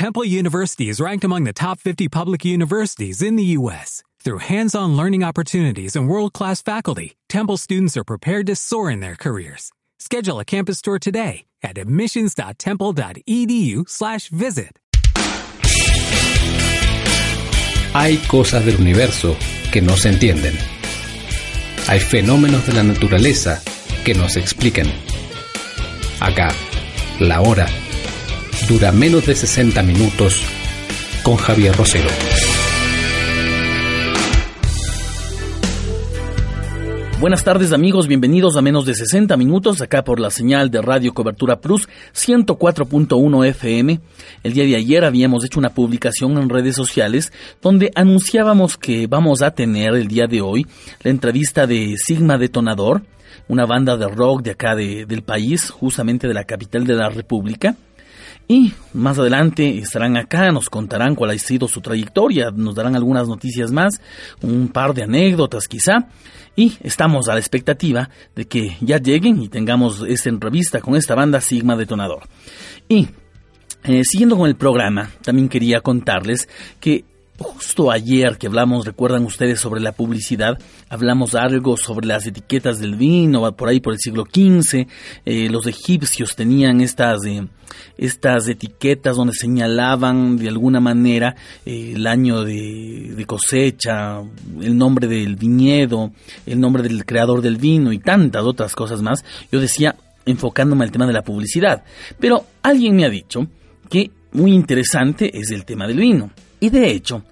Temple University is ranked among the top 50 public universities in the U.S. Through hands-on learning opportunities and world-class faculty, Temple students are prepared to soar in their careers. Schedule a campus tour today at admissions.temple.edu/visit. Hay cosas del universo que no se entienden. Hay fenómenos de la naturaleza que no se explican. Acá, la hora dura menos de 60 minutos con Javier Rosero. Buenas tardes amigos, bienvenidos a menos de 60 minutos acá por la señal de Radio Cobertura Plus 104.1 FM. El día de ayer habíamos hecho una publicación en redes sociales donde anunciábamos que vamos a tener el día de hoy la entrevista de Sigma Detonador, una banda de rock de acá del país, justamente de la capital de la República. Y más adelante estarán acá, nos contarán cuál ha sido su trayectoria, nos darán algunas noticias más, un par de anécdotas quizá. Y estamos a la expectativa de que ya lleguen y tengamos esta entrevista con esta banda Sigma Detonador. Y eh, siguiendo con el programa, también quería contarles que Justo ayer que hablamos, recuerdan ustedes sobre la publicidad, hablamos algo sobre las etiquetas del vino, por ahí por el siglo XV, eh, los egipcios tenían estas, eh, estas etiquetas donde señalaban de alguna manera eh, el año de, de, cosecha, el nombre del viñedo, el nombre del creador del vino y tantas otras cosas más. Yo decía, enfocándome al tema de la publicidad, pero alguien me ha dicho que muy interesante es el tema del vino. Y de hecho,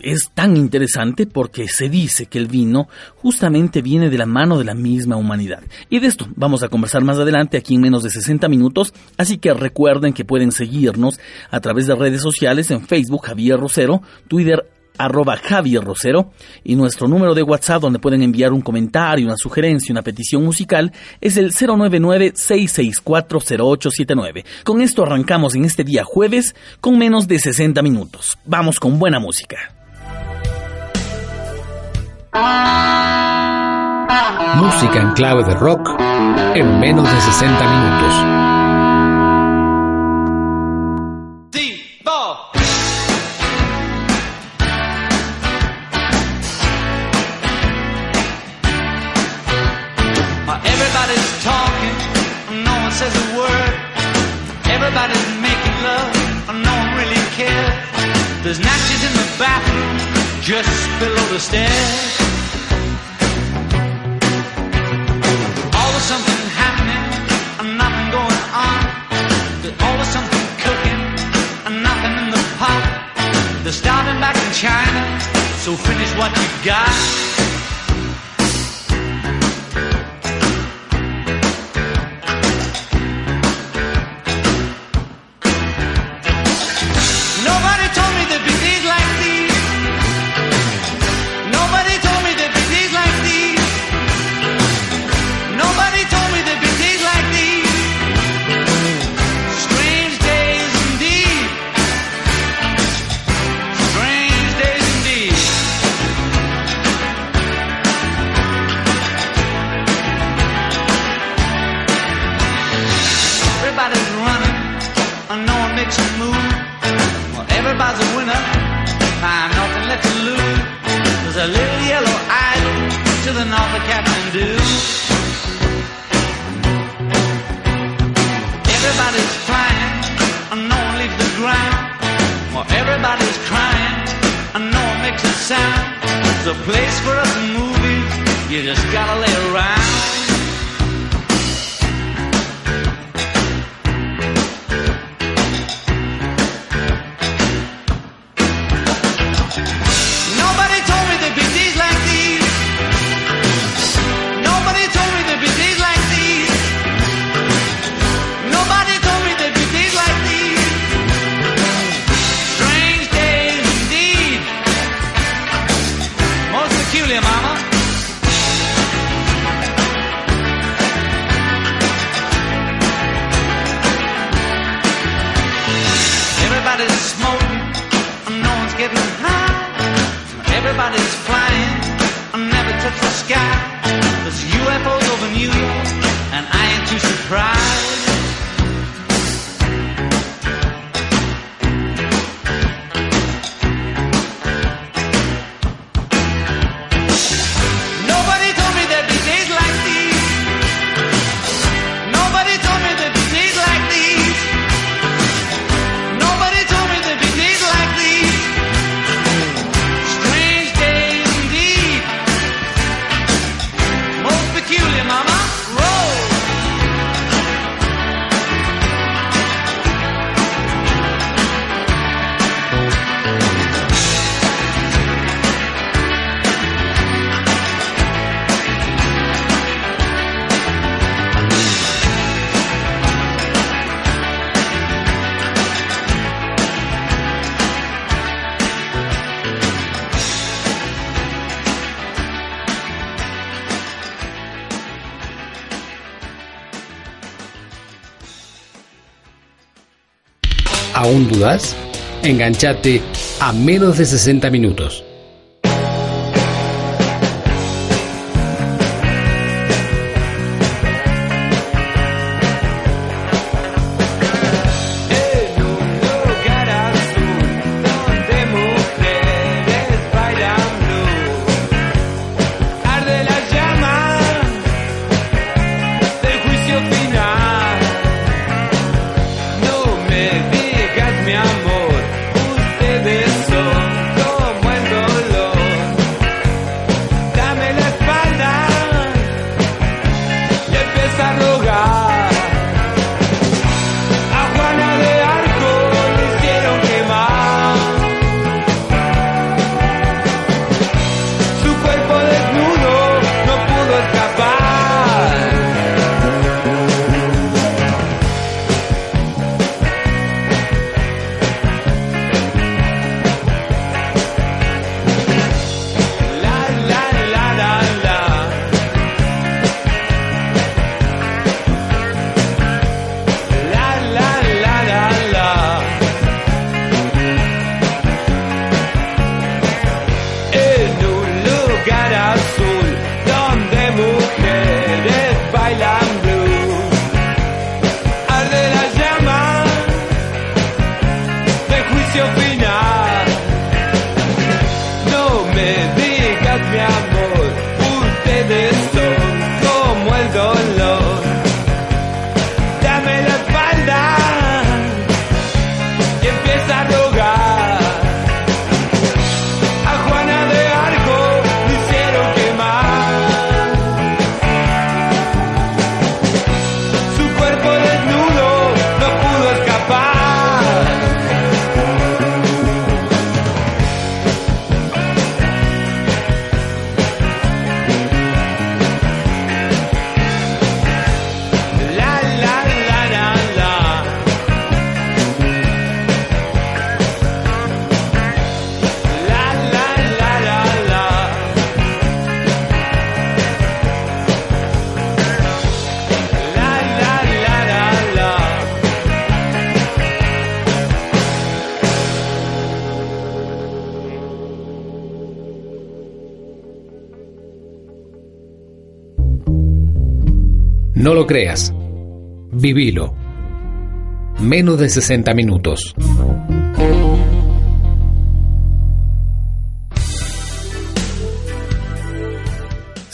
es tan interesante porque se dice que el vino justamente viene de la mano de la misma humanidad. Y de esto vamos a conversar más adelante aquí en menos de 60 minutos, así que recuerden que pueden seguirnos a través de redes sociales en Facebook Javier Rosero, Twitter arroba Javier Rosero y nuestro número de WhatsApp donde pueden enviar un comentario, una sugerencia, una petición musical es el 099-6640879. Con esto arrancamos en este día jueves con menos de 60 minutos. Vamos con buena música. Música en clave de rock en menos de 60 minutos. Everybody's making love, and no one really cares. There's matches in the bathroom, just below the stairs. Always something happening, and nothing going on. There's always something cooking, and nothing in the pot. They're starting back in China, so finish what you got. Dudas? Enganchate a menos de 60 minutos. No lo creas. Vivilo. Menos de 60 minutos.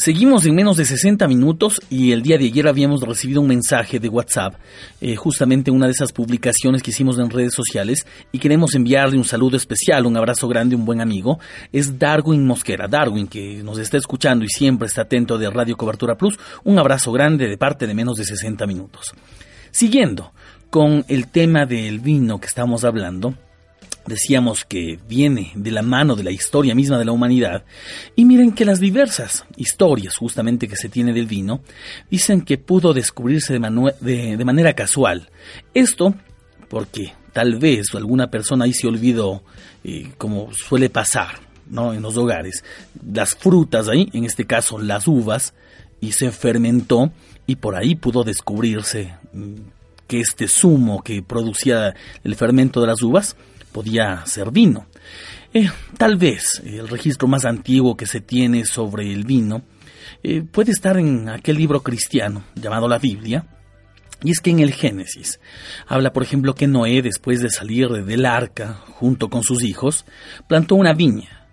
Seguimos en menos de 60 minutos y el día de ayer habíamos recibido un mensaje de WhatsApp, eh, justamente una de esas publicaciones que hicimos en redes sociales y queremos enviarle un saludo especial, un abrazo grande, un buen amigo. Es Darwin Mosquera, Darwin que nos está escuchando y siempre está atento de Radio Cobertura Plus. Un abrazo grande de parte de menos de 60 minutos. Siguiendo con el tema del vino que estamos hablando, decíamos que viene de la mano de la historia misma de la humanidad, y miren que las diversas historias justamente que se tiene del vino dicen que pudo descubrirse de, manera casual. Esto porque tal vez alguna persona ahí se olvidó, eh, como suele pasar ¿no? en los hogares, las frutas ahí, en este caso las uvas, y se fermentó y por ahí pudo descubrirse mm, que este zumo que producía el fermento de las uvas podía ser vino. Eh, tal vez el registro más antiguo que se tiene sobre el vino eh, puede estar en aquel libro cristiano llamado la Biblia, y es que en el Génesis habla, por ejemplo, que Noé, después de salir del arca junto con sus hijos, plantó una viña.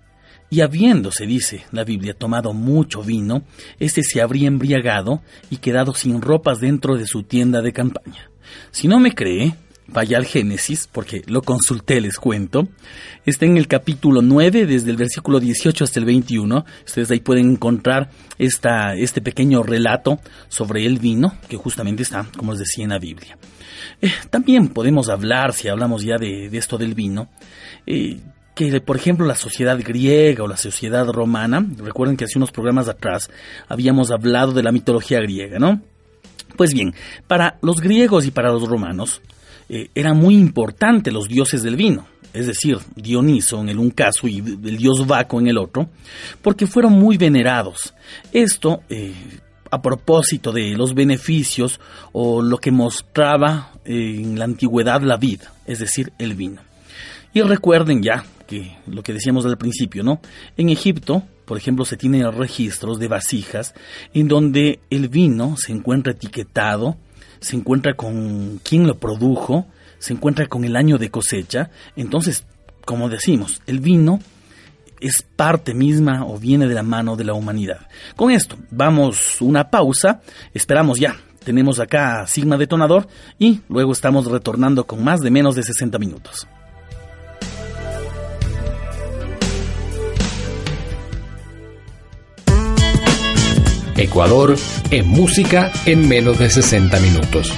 Y habiéndose, dice la Biblia, tomado mucho vino, éste se habría embriagado y quedado sin ropas dentro de su tienda de campaña. Si no me cree, vaya al Génesis, porque lo consulté, les cuento. Está en el capítulo 9, desde el versículo 18 hasta el 21. Ustedes ahí pueden encontrar esta, este pequeño relato sobre el vino, que justamente está, como les decía, en la Biblia. Eh, también podemos hablar, si hablamos ya de, esto del vino, eh, que por ejemplo la sociedad griega o la sociedad romana, recuerden que hace unos programas atrás habíamos hablado de la mitología griega, ¿no? Pues bien, para los griegos y para los romanos eh, eran muy importantes los dioses del vino, es decir, Dioniso en el un caso y el dios Baco en el otro, porque fueron muy venerados. Esto eh, a propósito de los beneficios o lo que mostraba en la antigüedad la vida, es decir, el vino. Y recuerden ya que lo que decíamos al principio, ¿no? En Egipto, por ejemplo, se tienen registros de vasijas en donde el vino se encuentra etiquetado, se encuentra con quién lo produjo, se encuentra con el año de cosecha. Entonces, como decimos, el vino es parte misma o viene de la mano de la humanidad. Con esto, vamos una pausa, esperamos ya. Tenemos acá Sigma Detonador y luego estamos retornando con más de menos de 60 minutos. Ecuador en música en menos de 60 minutos.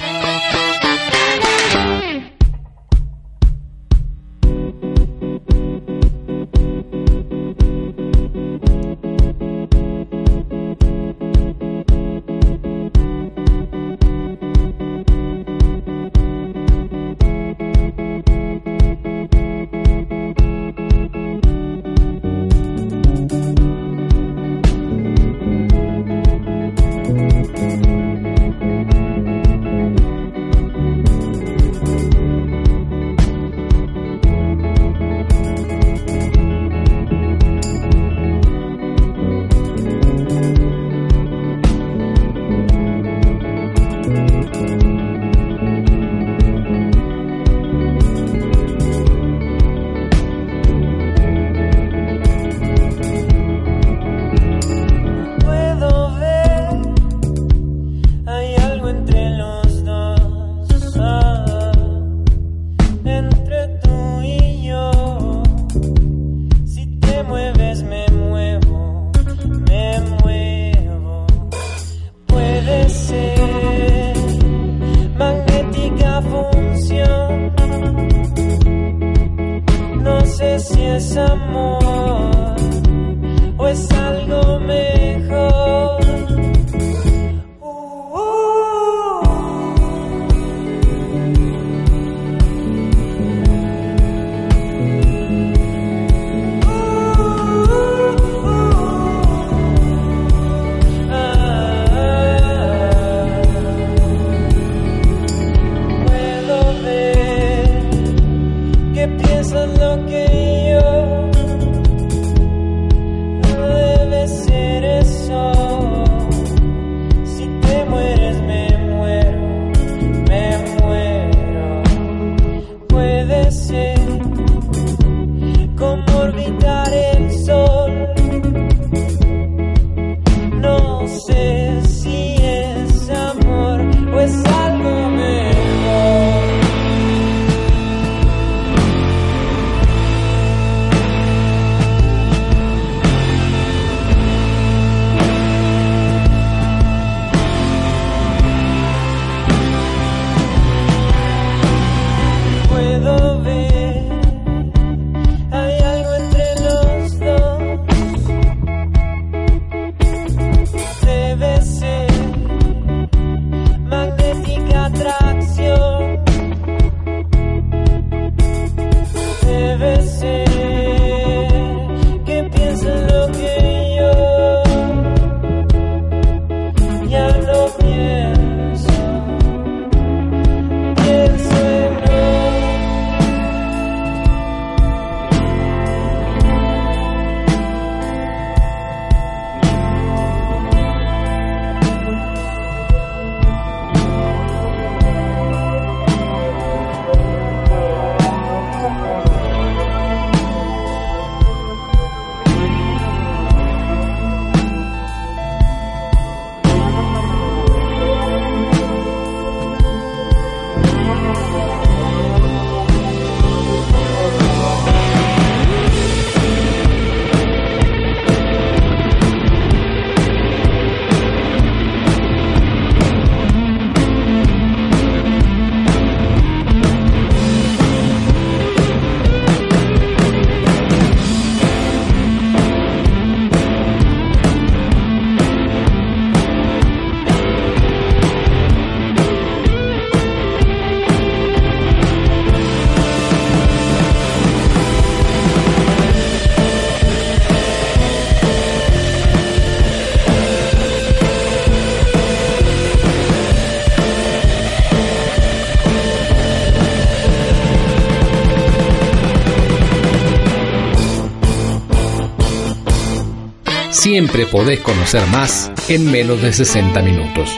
Siempre podés conocer más en menos de 60 minutos.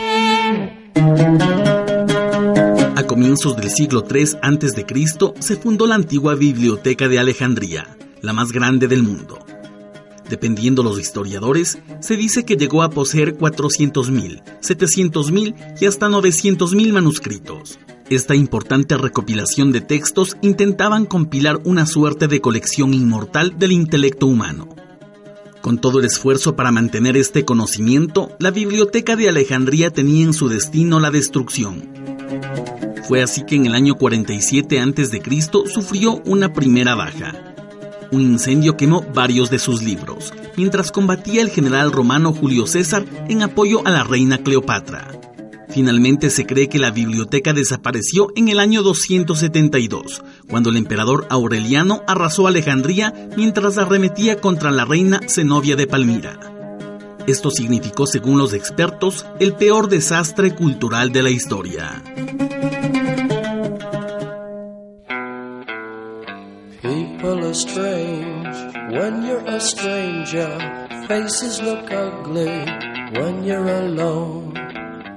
A comienzos del siglo III a.C. se fundó la antigua Biblioteca de Alejandría, la más grande del mundo. Dependiendo los historiadores, se dice que llegó a poseer 400.000, 700.000 y hasta 900.000 manuscritos. Esta importante recopilación de textos intentaban compilar una suerte de colección inmortal del intelecto humano. Con todo el esfuerzo para mantener este conocimiento, la Biblioteca de Alejandría tenía en su destino la destrucción. Fue así que en el año 47 a.C. sufrió una primera baja. Un incendio quemó varios de sus libros, mientras combatía el general romano Julio César en apoyo a la reina Cleopatra. Finalmente se cree que la biblioteca desapareció en el año 272, cuando el emperador Aureliano arrasó Alejandría mientras arremetía contra la reina Zenobia de Palmira. Esto significó, según los expertos, el peor desastre cultural de la historia.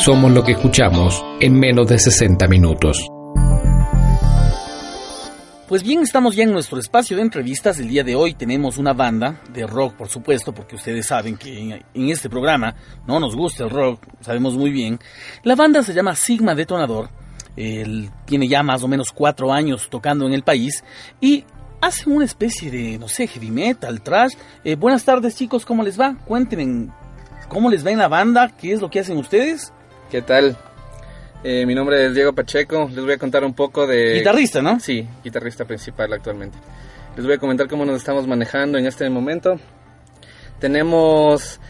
Somos lo que escuchamos en menos de 60 minutos. Pues bien, estamos ya en nuestro espacio de entrevistas. El día de hoy tenemos una banda de rock, por supuesto, porque ustedes saben que en, este programa no nos gusta el rock, sabemos muy bien. La banda se llama Sigma Detonador. Él tiene ya más o menos cuatro años tocando en el país y hace una especie de, no sé, heavy metal, trash. Eh, buenas tardes, chicos, ¿cómo les va? Cuéntenme cómo les va en la banda, qué es lo que hacen ustedes. ¿Qué tal? Eh, mi nombre es Diego Pacheco. Les voy a contar un poco de... Guitarrista, ¿no? Sí, guitarrista principal actualmente. Les voy a comentar cómo nos estamos manejando en este momento. Tenemos...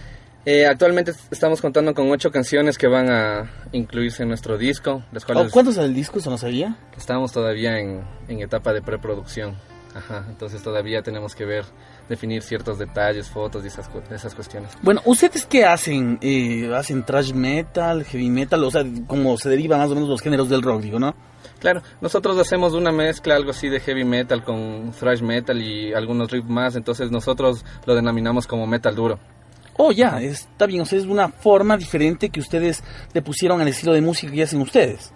eh, actualmente estamos contando con ocho canciones que van a incluirse en nuestro disco, las cuales ¿Cuántos del disco? Eso no sabía. estamos todavía en, en etapa de preproducción. Ajá, entonces todavía tenemos que ver, definir ciertos detalles, fotos y esas, esas cuestiones. Bueno, ¿ustedes qué hacen? Eh, ¿Hacen trash metal, heavy metal? O sea, como se derivan más o menos los géneros del rock, digo, ¿no? Claro, nosotros hacemos una mezcla, algo así de heavy metal con thrash metal y algunos riffs más, entonces nosotros lo denominamos como metal duro. Oh, ya, está bien. O sea, es una forma diferente que ustedes le pusieron al estilo de música que hacen ustedes.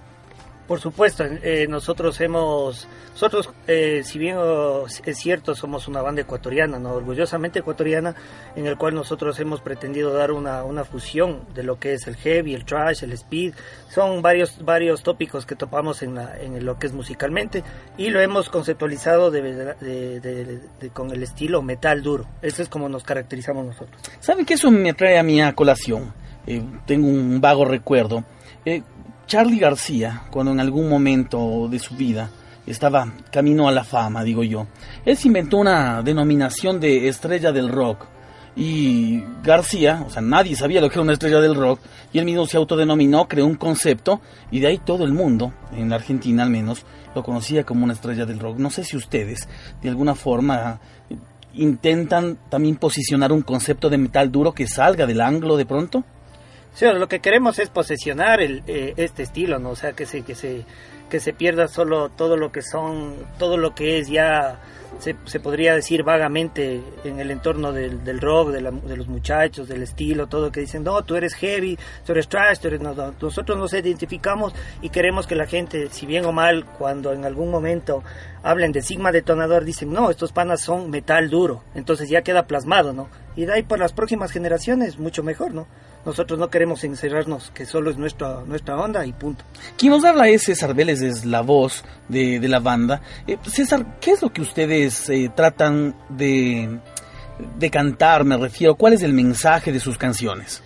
Por supuesto, eh, nosotros hemos, nosotros, eh, si bien oh, es cierto, somos una banda ecuatoriana, ¿no? orgullosamente ecuatoriana, en el cual nosotros hemos pretendido dar una, una fusión de lo que es el heavy, el trash, el speed, son varios, varios tópicos que topamos en, la- en lo que es musicalmente y lo hemos conceptualizado de, con el estilo metal duro. Eso es como nos caracterizamos nosotros. ¿Saben que eso me trae a a colación? Eh, tengo un vago recuerdo. Eh, Charlie García, cuando en algún momento de su vida estaba camino a la fama, digo yo, él se inventó una denominación de estrella del rock. Y García, o sea, nadie sabía lo que era una estrella del rock, y él mismo se autodenominó, creó un concepto, y de ahí todo el mundo, en Argentina al menos, lo conocía como una estrella del rock. No sé si ustedes, de alguna forma, intentan también posicionar un concepto de metal duro que salga del ángulo de pronto. Sí, lo que queremos es posesionar el, eh, este estilo, ¿no? O sea, que se, que se, que se pierda solo todo lo que son, todo lo que es ya, se, se podría decir vagamente en el entorno del, del rock, de, la- de los muchachos, del estilo, todo que dicen, no, tú eres heavy, tú eres trash, tú eres... no, no". Nosotros nos identificamos y queremos que la gente, si bien o mal, cuando en algún momento hablen de Sigma Detonador, dicen, no, estos panas son metal duro. Entonces ya queda plasmado, ¿no? Y de ahí por las próximas generaciones, mucho mejor, ¿no? Nosotros no queremos encerrarnos, que solo es nuestra, nuestra onda y punto. Quien nos habla es César Vélez, es la voz de, de la banda. Eh, César, ¿qué es lo que ustedes eh, tratan de, de cantar? Me refiero, ¿cuál es el mensaje de sus canciones?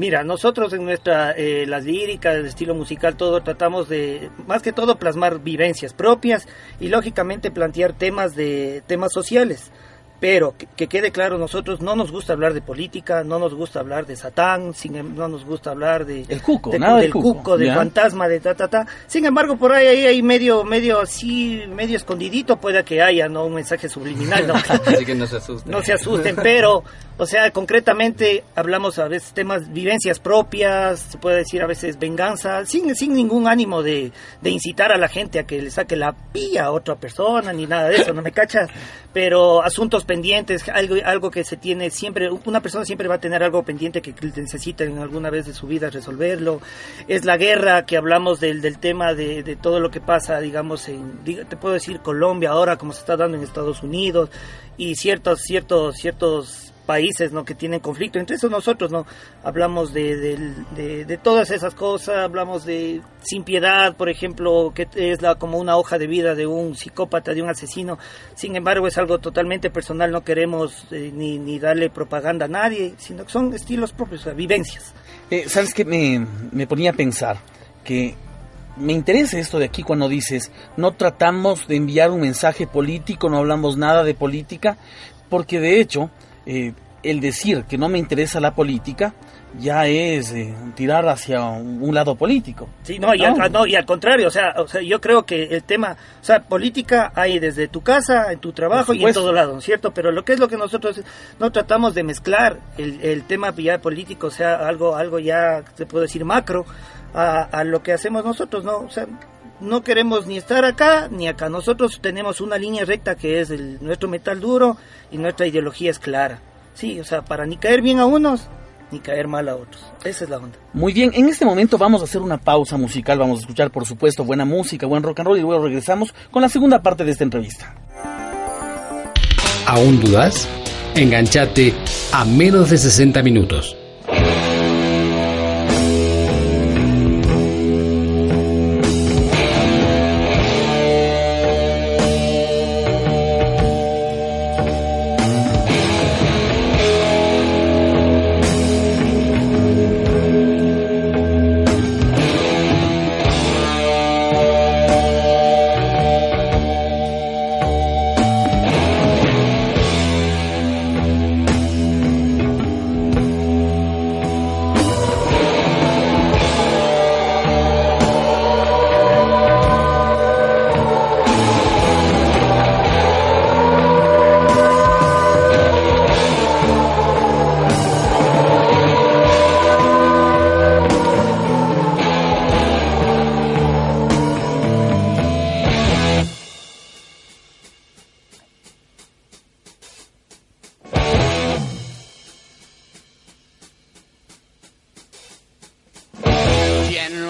Mira, nosotros en nuestra, eh, las líricas, el estilo musical, todo tratamos de, más que todo, plasmar vivencias propias y lógicamente plantear temas de, temas sociales. Pero que, que quede claro, nosotros no nos gusta hablar de política, no nos gusta hablar de Satán, sin, em- no nos gusta hablar de, El cuco, de- nada del cuco, cuco, del ¿ya? fantasma, de ta ta ta. Sin embargo, por ahí, ahí hay medio, medio así, medio escondidito, puede que haya, ¿no? Un mensaje subliminal, ¿no? Así que no se asusten. no se asusten, pero, o sea, concretamente hablamos a veces temas, vivencias propias, se puede decir a veces venganza, sin, sin ningún ánimo de, de incitar a la gente a que le saque la pilla a otra persona, ni nada de eso, ¿no me cachas? Pero asuntos pendientes, algo, algo que se tiene siempre, una persona siempre va a tener algo pendiente que necesita en alguna vez de su vida resolverlo. Es la guerra que hablamos del, del tema de, de todo lo que pasa, digamos, en, te puedo decir Colombia ahora, como se está dando en Estados Unidos, y ciertos, ciertos, ciertos países ¿no? que tienen conflicto. Entre eso nosotros no hablamos de, de, de todas esas cosas, hablamos de sin piedad, por ejemplo, que es la, como una hoja de vida de un psicópata, de un asesino. Sin embargo, es algo totalmente personal, no queremos eh, ni, ni darle propaganda a nadie, sino que son estilos propios, vivencias. Eh, ¿Sabes qué? Me, me ponía a pensar que me interesa esto de aquí cuando dices, no tratamos de enviar un mensaje político, no hablamos nada de política, porque de hecho, eh, el decir que no me interesa la política ya es eh, tirar hacia un, lado político. Sí, no, y, Al, no, y al contrario, o sea, o sea, yo creo que el tema, o sea, política hay desde tu casa, en tu trabajo y en todo lado, ¿no es ¿cierto? Pero lo que es lo que nosotros no tratamos de mezclar el, el tema ya político, o sea, algo, algo ya, se puede decir macro, a, a lo que hacemos nosotros, ¿no? O sea, no queremos ni estar acá ni acá. Nosotros tenemos una línea recta que es el, nuestro metal duro y nuestra ideología es clara. Sí, o sea, para ni caer bien a unos ni caer mal a otros. Esa es la onda. Muy bien, en este momento vamos a hacer una pausa musical, vamos a escuchar por supuesto buena música, buen rock and roll y luego regresamos con la segunda parte de esta entrevista. ¿Aún dudas? Enganchate a menos de 60 minutos.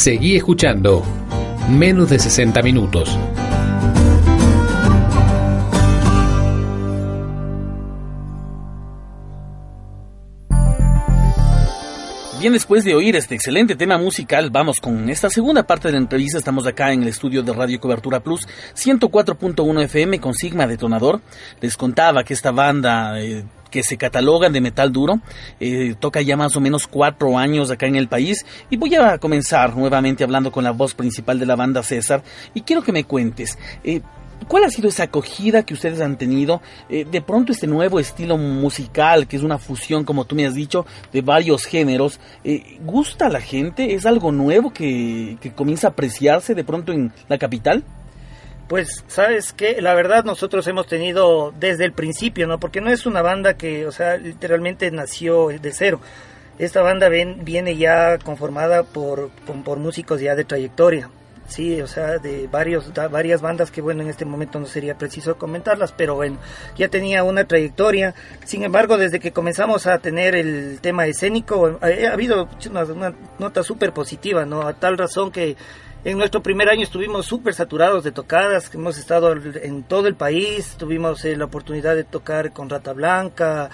Seguí escuchando Menos de 60 Minutos. Bien, después de oír este excelente tema musical, vamos con esta segunda parte de la entrevista. Estamos acá en el estudio de Radio Cobertura Plus 104.1 FM con Sigma Detonador. Les contaba que esta banda eh, que se catalogan de metal duro eh, toca ya más o menos cuatro años acá en el país. Y voy a comenzar nuevamente hablando con la voz principal de la banda César. Y quiero que me cuentes. Eh, ¿Cuál ha sido esa acogida que ustedes han tenido? Eh, de pronto este nuevo estilo musical, que es una fusión, como tú me has dicho, de varios géneros, eh, ¿gusta a la gente? ¿Es algo nuevo que, que comienza a apreciarse de pronto en la capital? Pues, ¿sabes qué? La verdad nosotros hemos tenido desde el principio, ¿no? Porque no es una banda que, o sea, literalmente nació de cero. Esta banda ven- viene ya conformada por, por, por músicos ya de trayectoria. Sí, o sea, de varios, da- varias bandas que, bueno, en este momento no sería preciso comentarlas, pero bueno, ya tenía una trayectoria. Sin embargo, desde que comenzamos a tener el tema escénico, ha, ha habido una, una nota súper positiva, ¿no? A tal razón que en nuestro primer año estuvimos súper saturados de tocadas, hemos estado en todo el país, tuvimos eh, la oportunidad de tocar con Rata Blanca,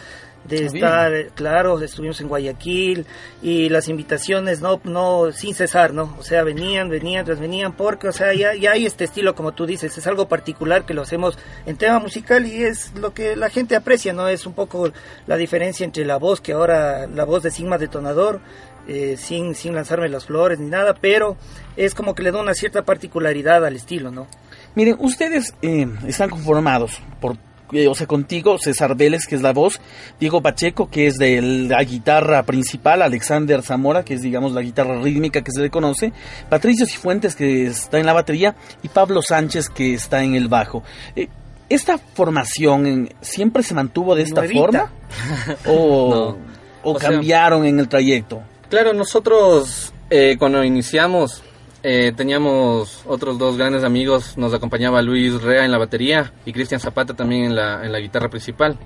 de estar, eh, claro, estuvimos en Guayaquil y las invitaciones no, no, sin cesar, ¿no? O sea, venían, venían, tras venían, porque, o sea, ya, ya hay este estilo, como tú dices, es algo particular que lo hacemos en tema musical y es lo que la gente aprecia, ¿no? Es un poco la diferencia entre la voz, que ahora, la voz de Sigma Detonador, eh, sin, sin lanzarme las flores ni nada, pero es como que le da una cierta particularidad al estilo, ¿no? Miren, ustedes eh, están conformados por, eh, o sea, contigo, César Vélez, que es la voz, Diego Pacheco, que es de la guitarra principal, Alexander Zamora, que es, digamos, la guitarra rítmica que se le conoce, Patricio Cifuentes, que está en la batería, y Pablo Sánchez, que está en el bajo. Eh, ¿Esta formación siempre se mantuvo de esta Nuevita. forma? ¿O, No. o O sea- cambiaron en el trayecto? Claro, nosotros eh, cuando iniciamos eh, teníamos otros dos grandes amigos, nos acompañaba Luis Rea en la batería y Cristian Zapata también en la, en la guitarra principal.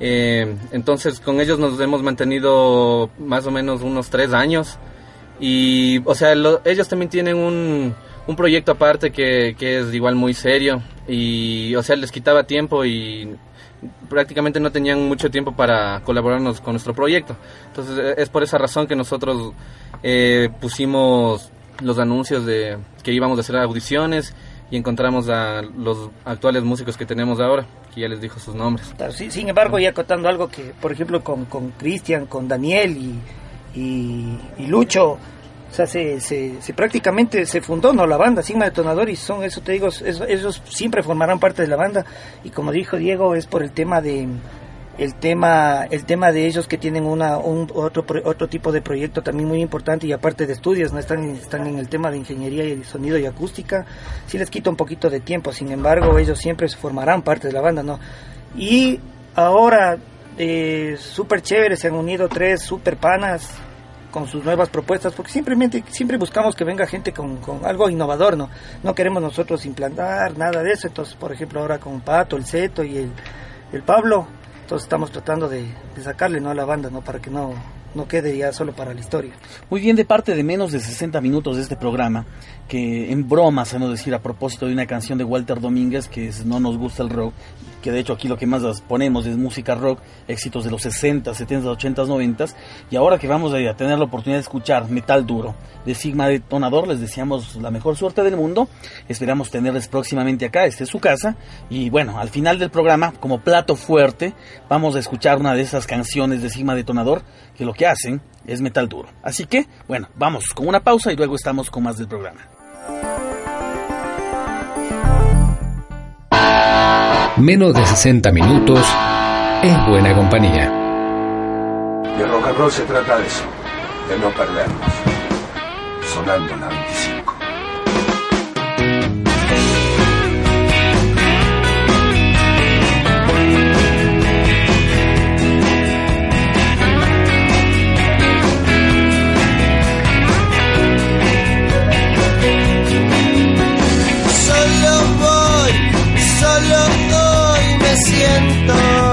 Eh, entonces con ellos nos hemos mantenido más o menos unos tres años y o sea lo- ellos también tienen un, un proyecto aparte que, que es igual muy serio y o sea les quitaba tiempo y prácticamente no tenían mucho tiempo para colaborarnos con nuestro proyecto. Entonces eh, es por esa razón que nosotros eh, pusimos los anuncios de que íbamos a hacer audiciones y encontramos a los actuales músicos que tenemos ahora, que ya les dijo sus nombres. Sí, sin embargo, ya acotando algo que, por ejemplo, con con Cristian, con Daniel y, y, y Lucho, o sea, se, se, se prácticamente se fundó no la banda, Sigma Detonador, y son, eso te digo, es- ellos siempre formarán parte de la banda, y como dijo Diego, es por el tema de el tema el tema de ellos que tienen una un, otro otro tipo de proyecto también muy importante y aparte de estudios no están están en el tema de ingeniería y sonido y acústica. Sí les quita un poquito de tiempo sin embargo ellos siempre se formarán parte de la banda no y ahora eh, súper chévere se han unido tres super panas con sus nuevas propuestas, porque simplemente siempre buscamos que venga gente con, con algo innovador, ¿no? No queremos nosotros implantar nada de eso, entonces, por ejemplo, ahora con Pato, el Ceto y el Pablo, entonces estamos tratando de, de sacarle, ¿no? A la banda, ¿no? Para que no, no quede ya solo para la historia. Muy bien, de parte de menos de 60 minutos de este programa, que en broma, se nos decir, a propósito de una canción de Walter Domínguez, que es No nos gusta el rock, que de hecho aquí lo que más ponemos es música rock, éxitos de los 60, 70, 80, 90, y ahora que vamos a tener la oportunidad de escuchar metal duro de Sigma Detonador, les deseamos la mejor suerte del mundo, esperamos tenerles próximamente acá, esta es su casa, y bueno, al final del programa, como plato fuerte, vamos a escuchar una de esas canciones de Sigma Detonador, que lo que hacen es metal duro. Así que, bueno, vamos con una pausa y luego estamos con más del programa. Menos de 60 minutos es buena compañía. El rock and roll se trata de eso, de no perdernos. Sonando la 25. Siento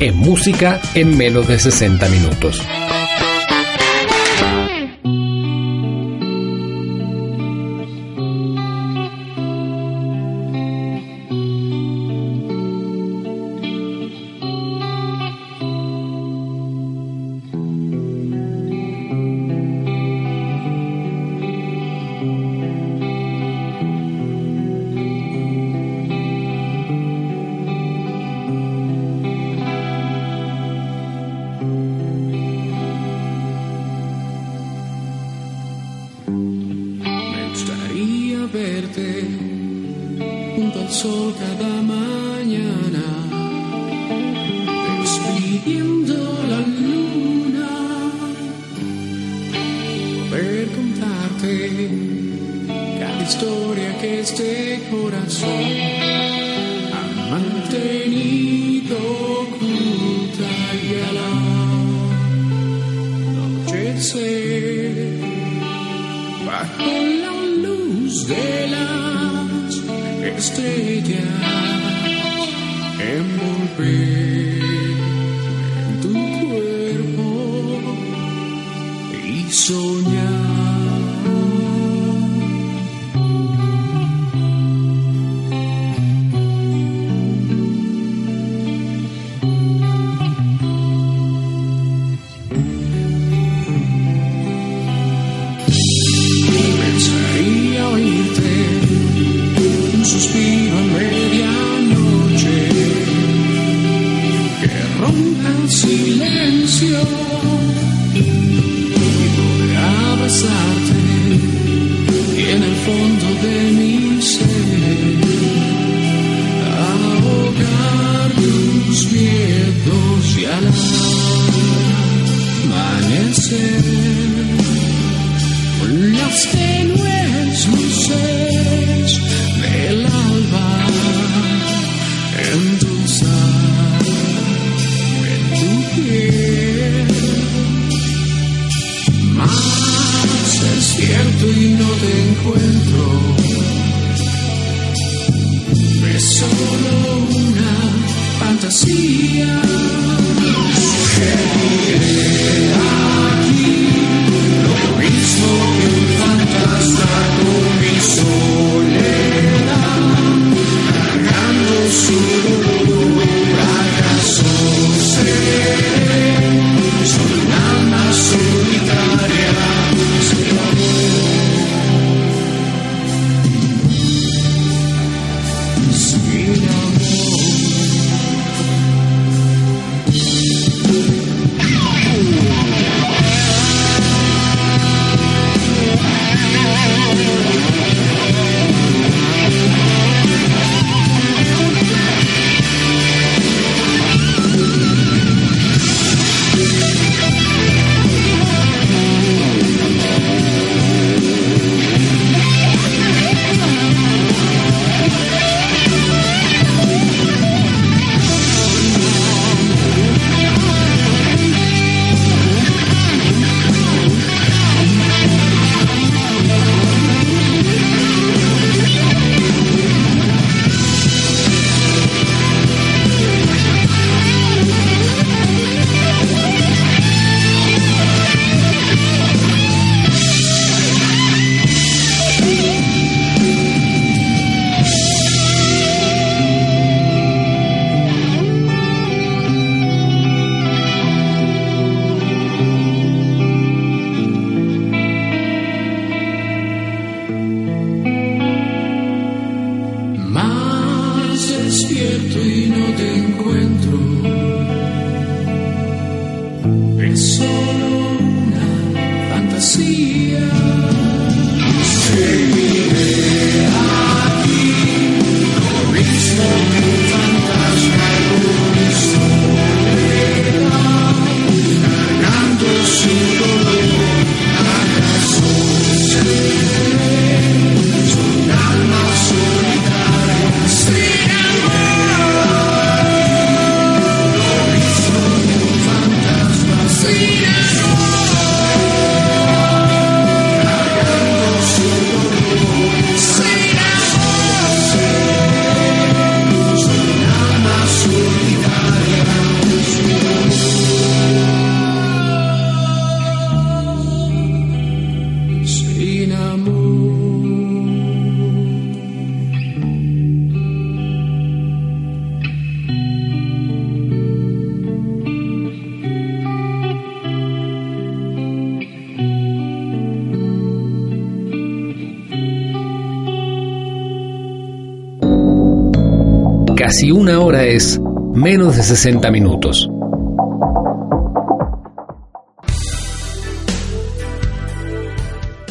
En música en menos de 60 minutos. Soñar Casi una hora es menos de 60 minutos.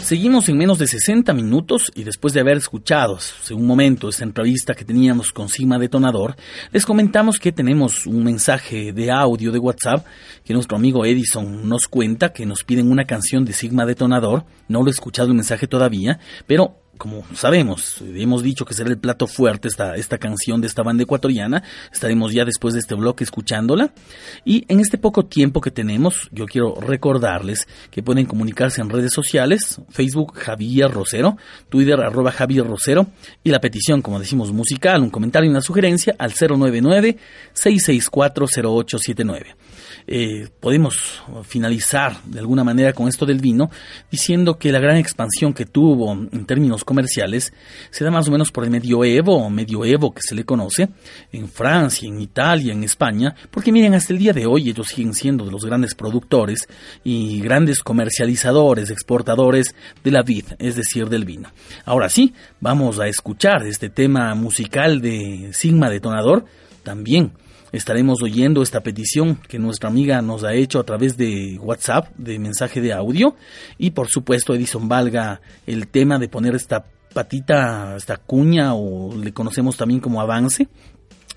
Seguimos en menos de 60 minutos y después de haber escuchado hace un momento esta entrevista que teníamos con Sigma Detonador, les comentamos que tenemos un mensaje de audio de WhatsApp que nuestro amigo Edison nos cuenta que nos piden una canción de Sigma Detonador. No lo he escuchado el mensaje todavía, pero como sabemos, hemos dicho que será el plato fuerte esta, esta canción de esta banda ecuatoriana. Estaremos ya después de este bloque escuchándola. Y en este poco tiempo que tenemos, yo quiero recordarles que pueden comunicarse en redes sociales, Facebook Javier Rosero, Twitter arroba Javier Rosero y la petición, como decimos, musical, un comentario y una sugerencia al 099-664-0879. Eh, podemos finalizar de alguna manera con esto del vino diciendo que la gran expansión que tuvo en términos comerciales se da más o menos por el medioevo o medioevo que se le conoce en Francia, en Italia, en España, porque miren, hasta el día de hoy ellos siguen siendo de los grandes productores y grandes comercializadores, exportadores de la vid, es decir, del vino. Ahora sí, vamos a escuchar este tema musical de Sigma Detonador también estaremos oyendo esta petición que nuestra amiga nos ha hecho a través de WhatsApp, de mensaje de audio. Y por supuesto, Edison valga el tema de poner esta patita, esta cuña, o le conocemos también como avance,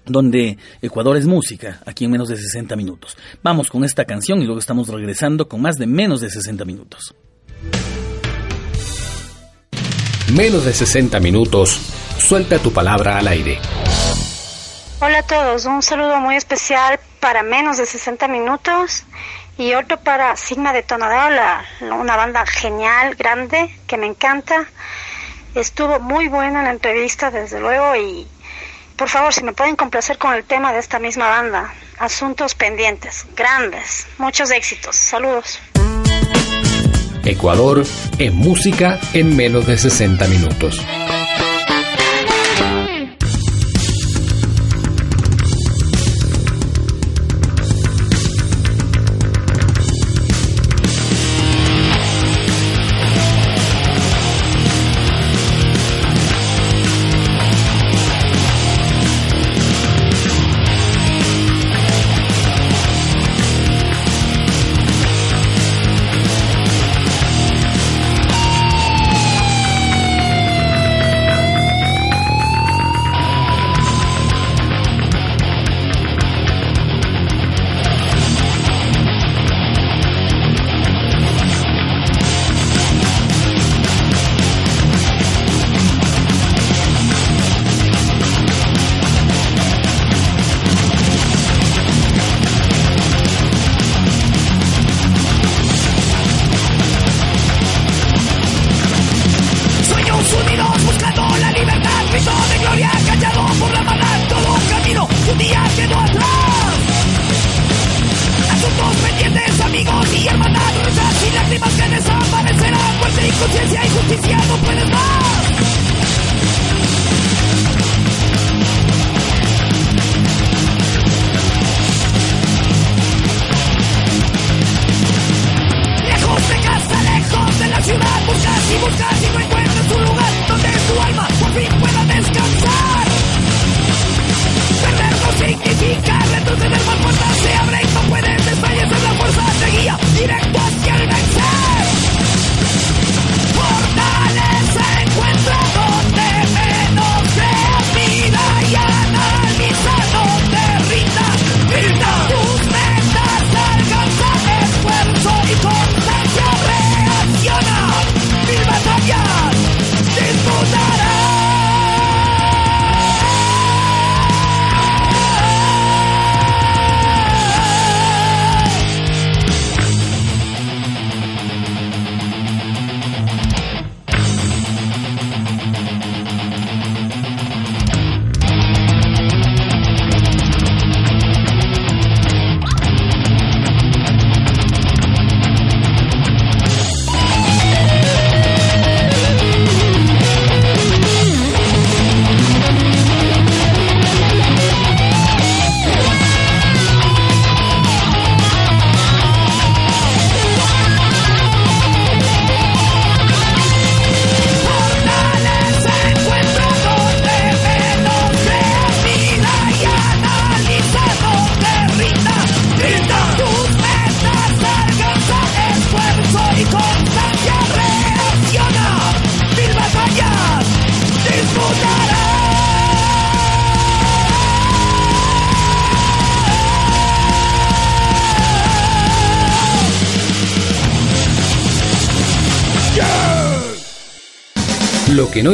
donde Ecuador es música, aquí en menos de 60 minutos. Vamos con esta canción y luego estamos regresando con más de menos de 60 minutos. Menos de 60 minutos. Suelta tu palabra al aire. Hola a todos, un saludo muy especial para menos de 60 minutos y otro para Sigma Detonador, la, una banda genial, grande, que me encanta. Estuvo muy buena la entrevista, desde luego, y por favor, si me pueden complacer con el tema de esta misma banda, asuntos pendientes, grandes, muchos éxitos, saludos. Ecuador en música en menos de 60 minutos.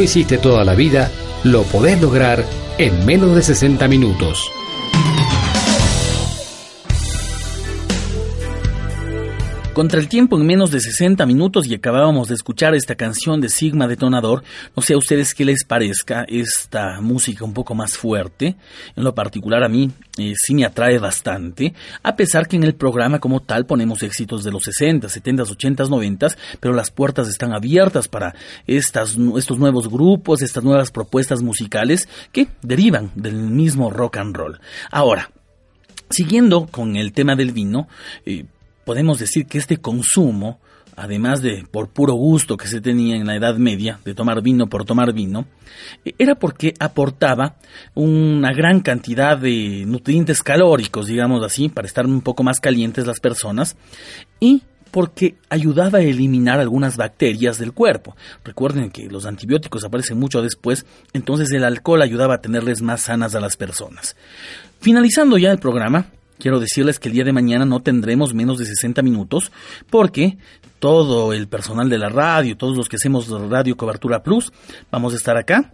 Hiciste toda la vida, lo podés lograr en menos de 60 minutos. Contra el tiempo en menos de 60 minutos y acabábamos de escuchar esta canción de Sigma Detonador. No sé a ustedes qué les parezca esta música un poco más fuerte. En lo particular a mí eh, sí me atrae bastante, a pesar que en el programa como tal ponemos éxitos de los 60, 70, 80, 90, pero las puertas están abiertas para estos nuevos grupos, estas nuevas propuestas musicales que derivan del mismo rock and roll. Ahora, Siguiendo con el tema del vino, eh, podemos decir que este consumo, además de por puro gusto que se tenía en la Edad Media, de tomar vino por tomar vino, era porque aportaba una gran cantidad de nutrientes calóricos, digamos así, para estar un poco más calientes las personas, y porque ayudaba a eliminar algunas bacterias del cuerpo. Recuerden que los antibióticos aparecen mucho después, entonces el alcohol ayudaba a tenerles más sanas a las personas. Finalizando ya el programa, quiero decirles que el día de mañana no tendremos menos de 60 minutos porque todo el personal de la radio, todos los que hacemos Radio Cobertura Plus, vamos a estar acá.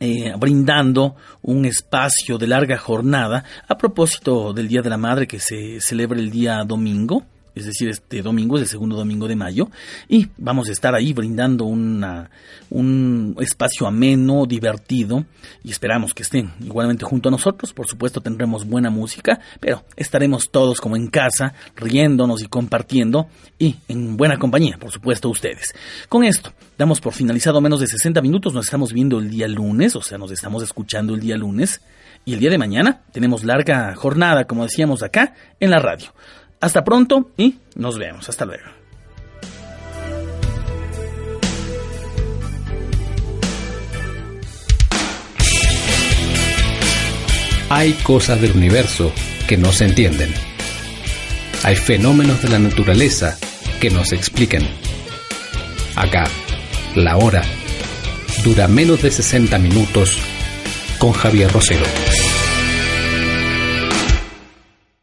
Eh, brindando un espacio de larga jornada a propósito del Día de la Madre que se celebra el día domingo es decir, este domingo es el segundo domingo de mayo, y vamos a estar ahí brindando una, un espacio ameno, divertido, y esperamos que estén igualmente junto a nosotros. Por supuesto tendremos buena música, pero estaremos todos como en casa, riéndonos y compartiendo, y en buena compañía, por supuesto, ustedes. Con esto, damos por finalizado menos de 60 minutos, nos estamos viendo el día lunes, o sea, nos estamos escuchando el día lunes, y el día de mañana tenemos larga jornada, como decíamos acá, en la radio. Hasta pronto y nos vemos. Hasta luego. Hay cosas del universo que no se entienden. Hay fenómenos de la naturaleza que no se explican. Acá, la hora dura menos de 60 minutos con Javier Rosero.